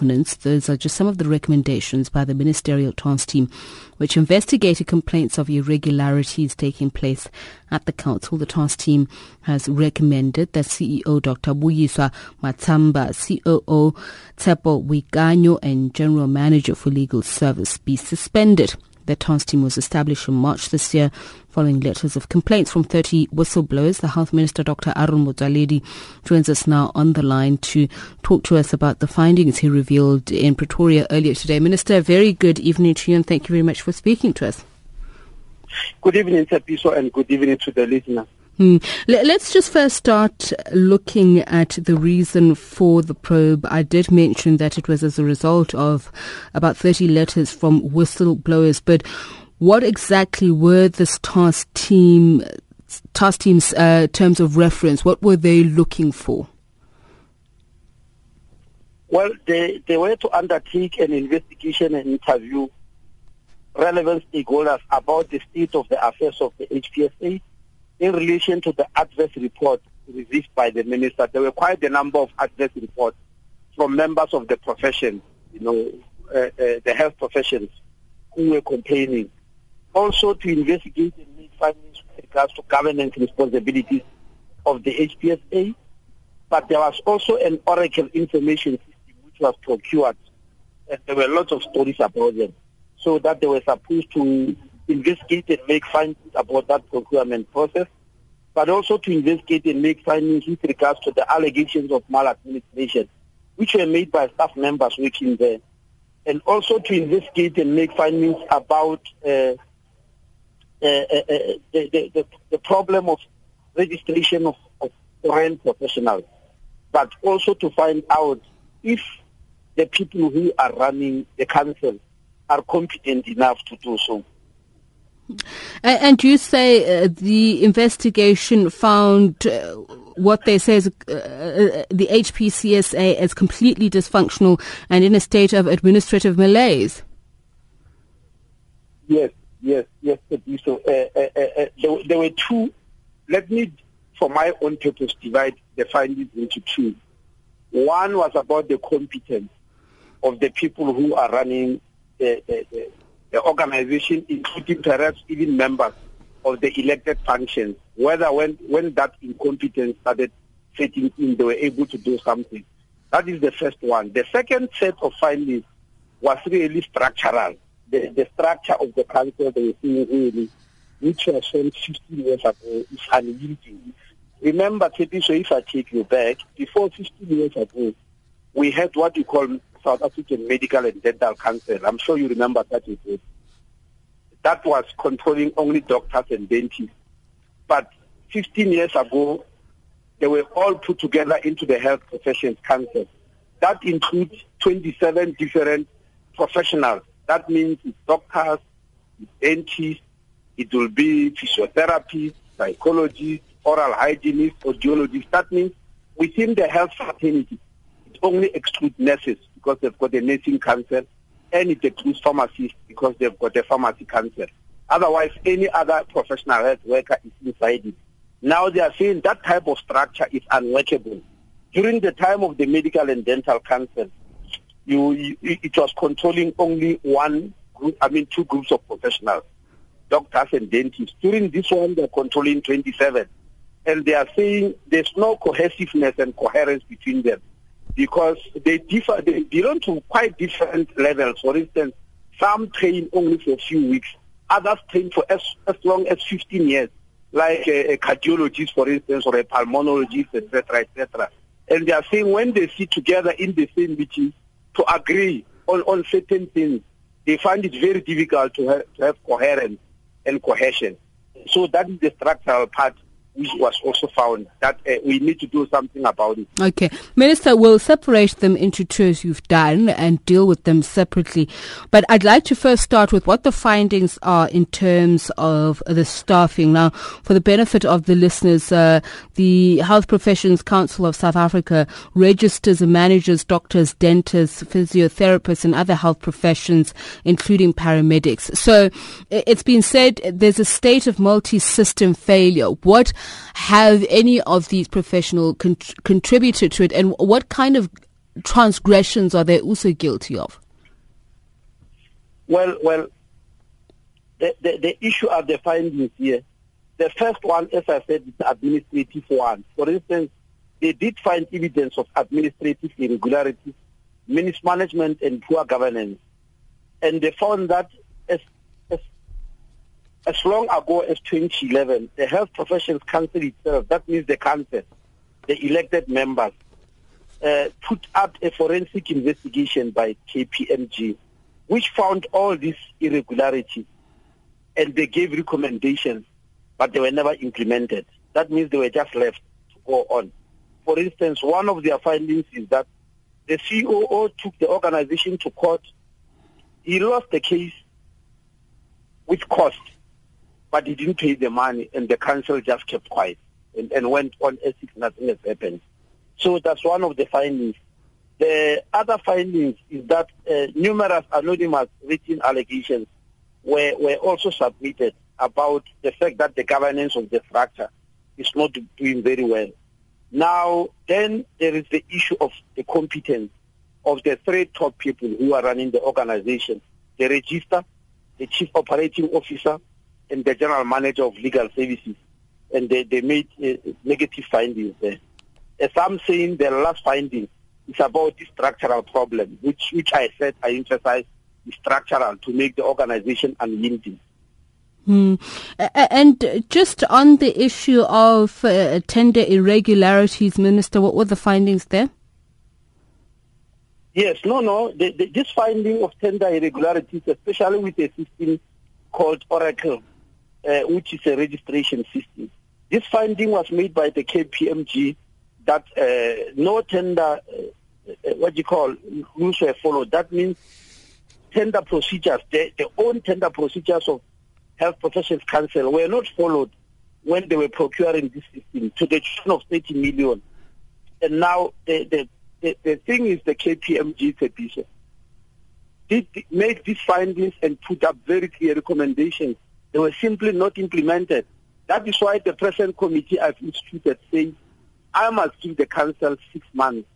Those are just some of the recommendations by the Ministerial Task Team, which investigated complaints of irregularities taking place at the council. The task team has recommended that CEO Dr. Buyiswa Matamba, COO Tshepo Boikanyo, and General Manager for Legal Service be suspended. The task team was established in March this year following letters of complaints from 30 whistleblowers. The Health Minister, Dr. Aaron Motsoaledi, joins us now on the line to talk to us about the findings he revealed in Pretoria earlier today. Minister, very good evening to you and thank you very much for speaking to us. Good evening, Tsepiso, and good evening to the listeners. Hmm. Let's just first start looking at the reason for the probe. I did mention that it was as a result of about 30 letters from whistleblowers, but what exactly were this task team task team's uh, terms of reference? What were they looking for? Well, they, they were to undertake an investigation and interview relevant stakeholders about the state of the affairs of the HPSA in relation to the adverse report received by the minister, there were quite a number of adverse reports from members of the profession, you know, uh, uh, the health professions who were complaining. Also to investigate and make findings with regards to governance responsibilities of the HPSA. But there was also an Oracle information system which was procured. And there were lots of stories about them. So that they were supposed to investigate and make findings about that procurement process, but also to investigate and make findings with regards to the allegations of maladministration, which were made by staff members working there, and also to investigate and make findings about uh, uh, uh, uh the, the, the, problem of registration of, of foreign professionals, but also to find out if the people who are running the council are competent enough to do so. And you say uh, the investigation found uh, what they say is uh, uh the HPCSA as completely dysfunctional and in a state of administrative malaise. Yes, yes, yes. So uh, uh, there, there were two. Let me, for my own purpose, divide the findings into two. One was about the competence of the people who are running the, the the organization, including perhaps even members of the elected functions, whether when, when that incompetence started setting in, they were able to do something. That is the first one. The second set of findings was really structural. The, the structure of the council they were seeing really, which was shown 15 years ago, is unyielding. Remember, Tepi, so if I take you back, before 15 years ago, we had what you call South African Medical and Dental Council. I'm sure you remember that report. That was controlling only doctors and dentists. But 15 years ago, they were all put together into the Health Professions Council. That includes 27 different professionals. That means it's doctors, it's dentists, it will be physiotherapists, psychologists, oral hygienists, audiologists. That means within the health fraternity, it only excludes nurses because they've got a nursing council, and it excludes pharmacists because they've got a pharmacy council. Otherwise, any other professional health worker is inside it. Now they are saying that type of structure is unworkable. During the time of the medical and dental council, you, you, it was controlling only one group, I mean two groups of professionals, doctors and dentists. During this one, they're controlling 27. And they are saying there's no cohesiveness and coherence between them because they differ, they belong to quite different levels. For instance, some train only for a few weeks, others train for as, as long as 15 years, like a, a cardiologist, for instance, or a pulmonologist, etc., etc. And they are saying when they sit together in the same meeting to agree on, on certain things, they find it very difficult to have, to have coherence and cohesion. So that is the structural part which was also found that uh, we need to do something about it. Okay. Minister, we'll separate them into two as you've done and deal with them separately. But I'd like to first start with what the findings are in terms of the staffing. Now, for the benefit of the listeners, uh, the Health Professions Council of South Africa registers and manages doctors, dentists, physiotherapists and other health professions, including paramedics. So it's been said there's a state of multi-system failure. What have any of these professionals con- contributed to it, and what kind of transgressions are they also guilty of? Well, well, the, the, the issue of the findings here. The first one, as I said, is administrative one. For instance, they did find evidence of administrative irregularities, mismanagement, and poor governance. And they found that as long ago as 2011, the Health Professions Council itself, that means the council, the elected members, uh, put up a forensic investigation by KPMG, which found all these irregularities, and they gave recommendations, but they were never implemented. That means they were just left to go on. For instance, one of their findings is that the COO took the organization to court. He lost the case with cost, but he didn't pay the money, and the council just kept quiet and, and went on as if nothing has happened. So that's one of the findings. The other findings is that uh, numerous anonymous written allegations were, were also submitted about the fact that the governance of the structure is not doing very well. Now, then there is the issue of the competence of the three top people who are running the organization, the register, the chief operating officer, and the general manager of legal services. And they, they made uh, negative findings there. As I'm saying, the last finding is about the structural problem, which, which I said I emphasize is structural to make the organization unyielding. Hmm. And just on the issue of uh, tender irregularities, Minister, what were the findings there? Yes, no, no. The, the, this finding of tender irregularities, especially with a system called Oracle, uh, which is a registration system, this finding was made by the KPMG that uh, no tender, uh, uh, what you call, rules were followed. That means tender procedures, the, own tender procedures of Health Professions Council were not followed when they were procuring this system to the tune of 30 million. And now the, the, the, the thing is the KPMG petition did make these findings and put up very clear recommendations. They were simply not implemented. That is why the present committee I've instituted says I must give the council six months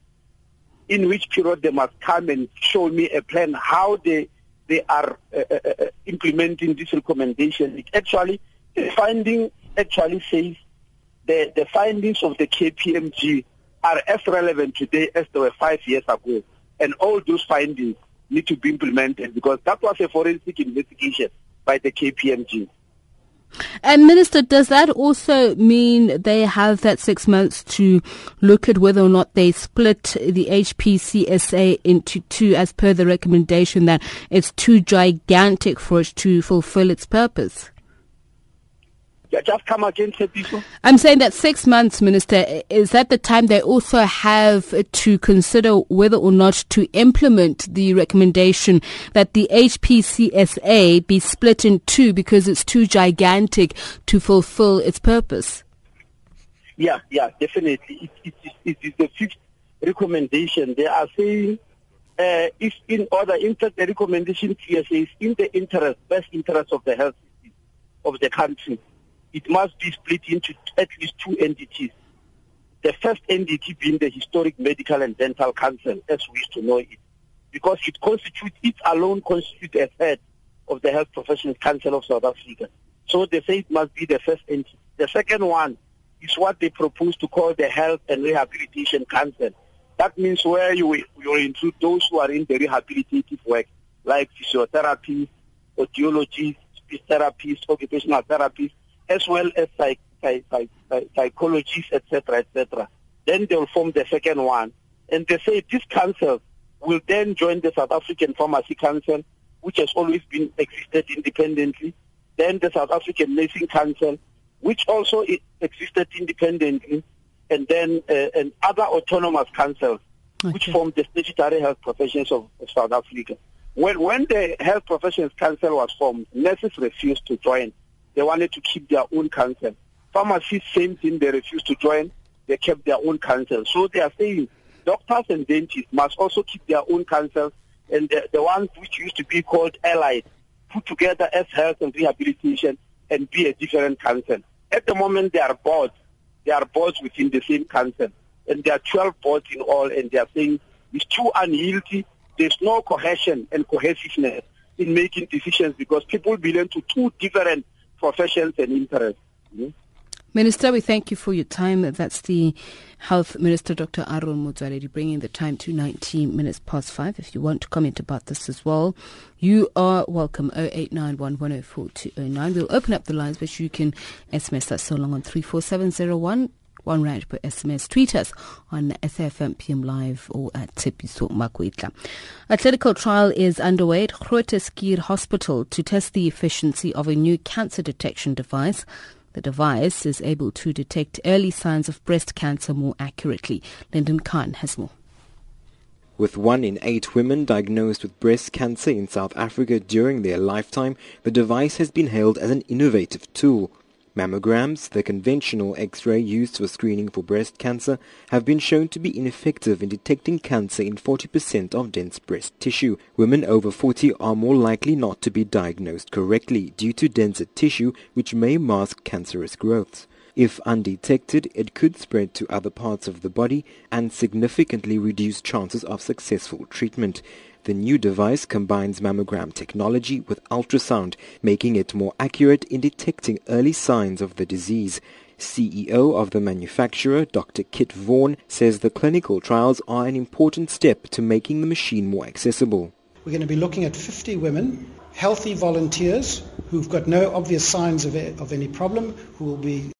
in which period they must come and show me a plan how they they are uh, uh, uh, implementing this recommendation. It actually, the finding actually says the, the findings of the KPMG are as relevant today as they were five years ago. And all those findings need to be implemented because that was a forensic investigation by the KPMG. And Minister, does that also mean they have that six months to look at whether or not they split the HPCSA into two as per the recommendation that it's too gigantic for it to fulfill its purpose? Just come again, Tsepiso. I'm saying that six months, Minister, is that the time they also have to consider whether or not to implement the recommendation that the HPCSA be split in two because it's too gigantic to fulfill its purpose? Yeah, yeah, definitely. It, it, it is the fifth recommendation. They are saying uh, if in order, in fact, the recommendation clearly says in the interest, best interest of the health of the country it must be split into at least two entities. The first entity being the Historic Medical and Dental Council, as we used to know it, because it constitutes, it alone constitutes a third of the Health Professions Council of South Africa. So they say it must be the first entity. The second one is what they propose to call the Health and Rehabilitation Council. That means where you you include those who are in the rehabilitative work, like physiotherapists, audiologists, speech therapists, occupational therapists, as well as psych, psych, psych, psychologists, etc., etc. Then they will form the second one. And they say this council will then join the South African Pharmacy Council, which has always been existed independently. Then the South African Nursing Council, which also existed independently. And then uh, and other autonomous councils, okay. which form the statutory health professions of, of South Africa. When, when the Health Professions Council was formed, nurses refused to join they wanted to keep their own council. Pharmacists, same thing, they refused to join. They kept their own council. So they are saying doctors and dentists must also keep their own councils, and the, the ones which used to be called allied, put together as health and rehabilitation and be a different council. At the moment, they are boards. They are boards within the same council. And there are 12 boards in all, and they are saying it's too unhealthy. There's no cohesion and cohesiveness in making decisions because people belong to two different professions and interests. Hmm? Minister, we thank you for your time. That's the Health Minister, Dr. Aaron Motsoaledi, bringing the time to 19 minutes past five. If you want to comment about this as well, you are welcome. 0891104209. We'll open up the lines, but you can SMS us so long on 34701 one rand per SMS. Tweet us on SAFM Live or at Tsepiso Makwetla. A clinical trial is underway at Groote Hospital to test the efficiency of a new cancer detection device. The device is able to detect early signs of breast cancer more accurately. Lyndon Khan has more. With one in eight women diagnosed with breast cancer in South Africa during their lifetime, the device has been hailed as an innovative tool. Mammograms, the conventional X-ray used for screening for breast cancer, have been shown to be ineffective in detecting cancer in 40% of dense breast tissue. Women over 40 are more likely not to be diagnosed correctly due to denser tissue which may mask cancerous growths. If undetected, it could spread to other parts of the body and significantly reduce chances of successful treatment. The new device combines mammogram technology with ultrasound, making it more accurate in detecting early signs of the disease. CEO of the manufacturer, Dr. Kit Vaughan, says the clinical trials are an important step to making the machine more accessible. We're going to be looking at 50 women, healthy volunteers who've got no obvious signs of, of any problem, who will be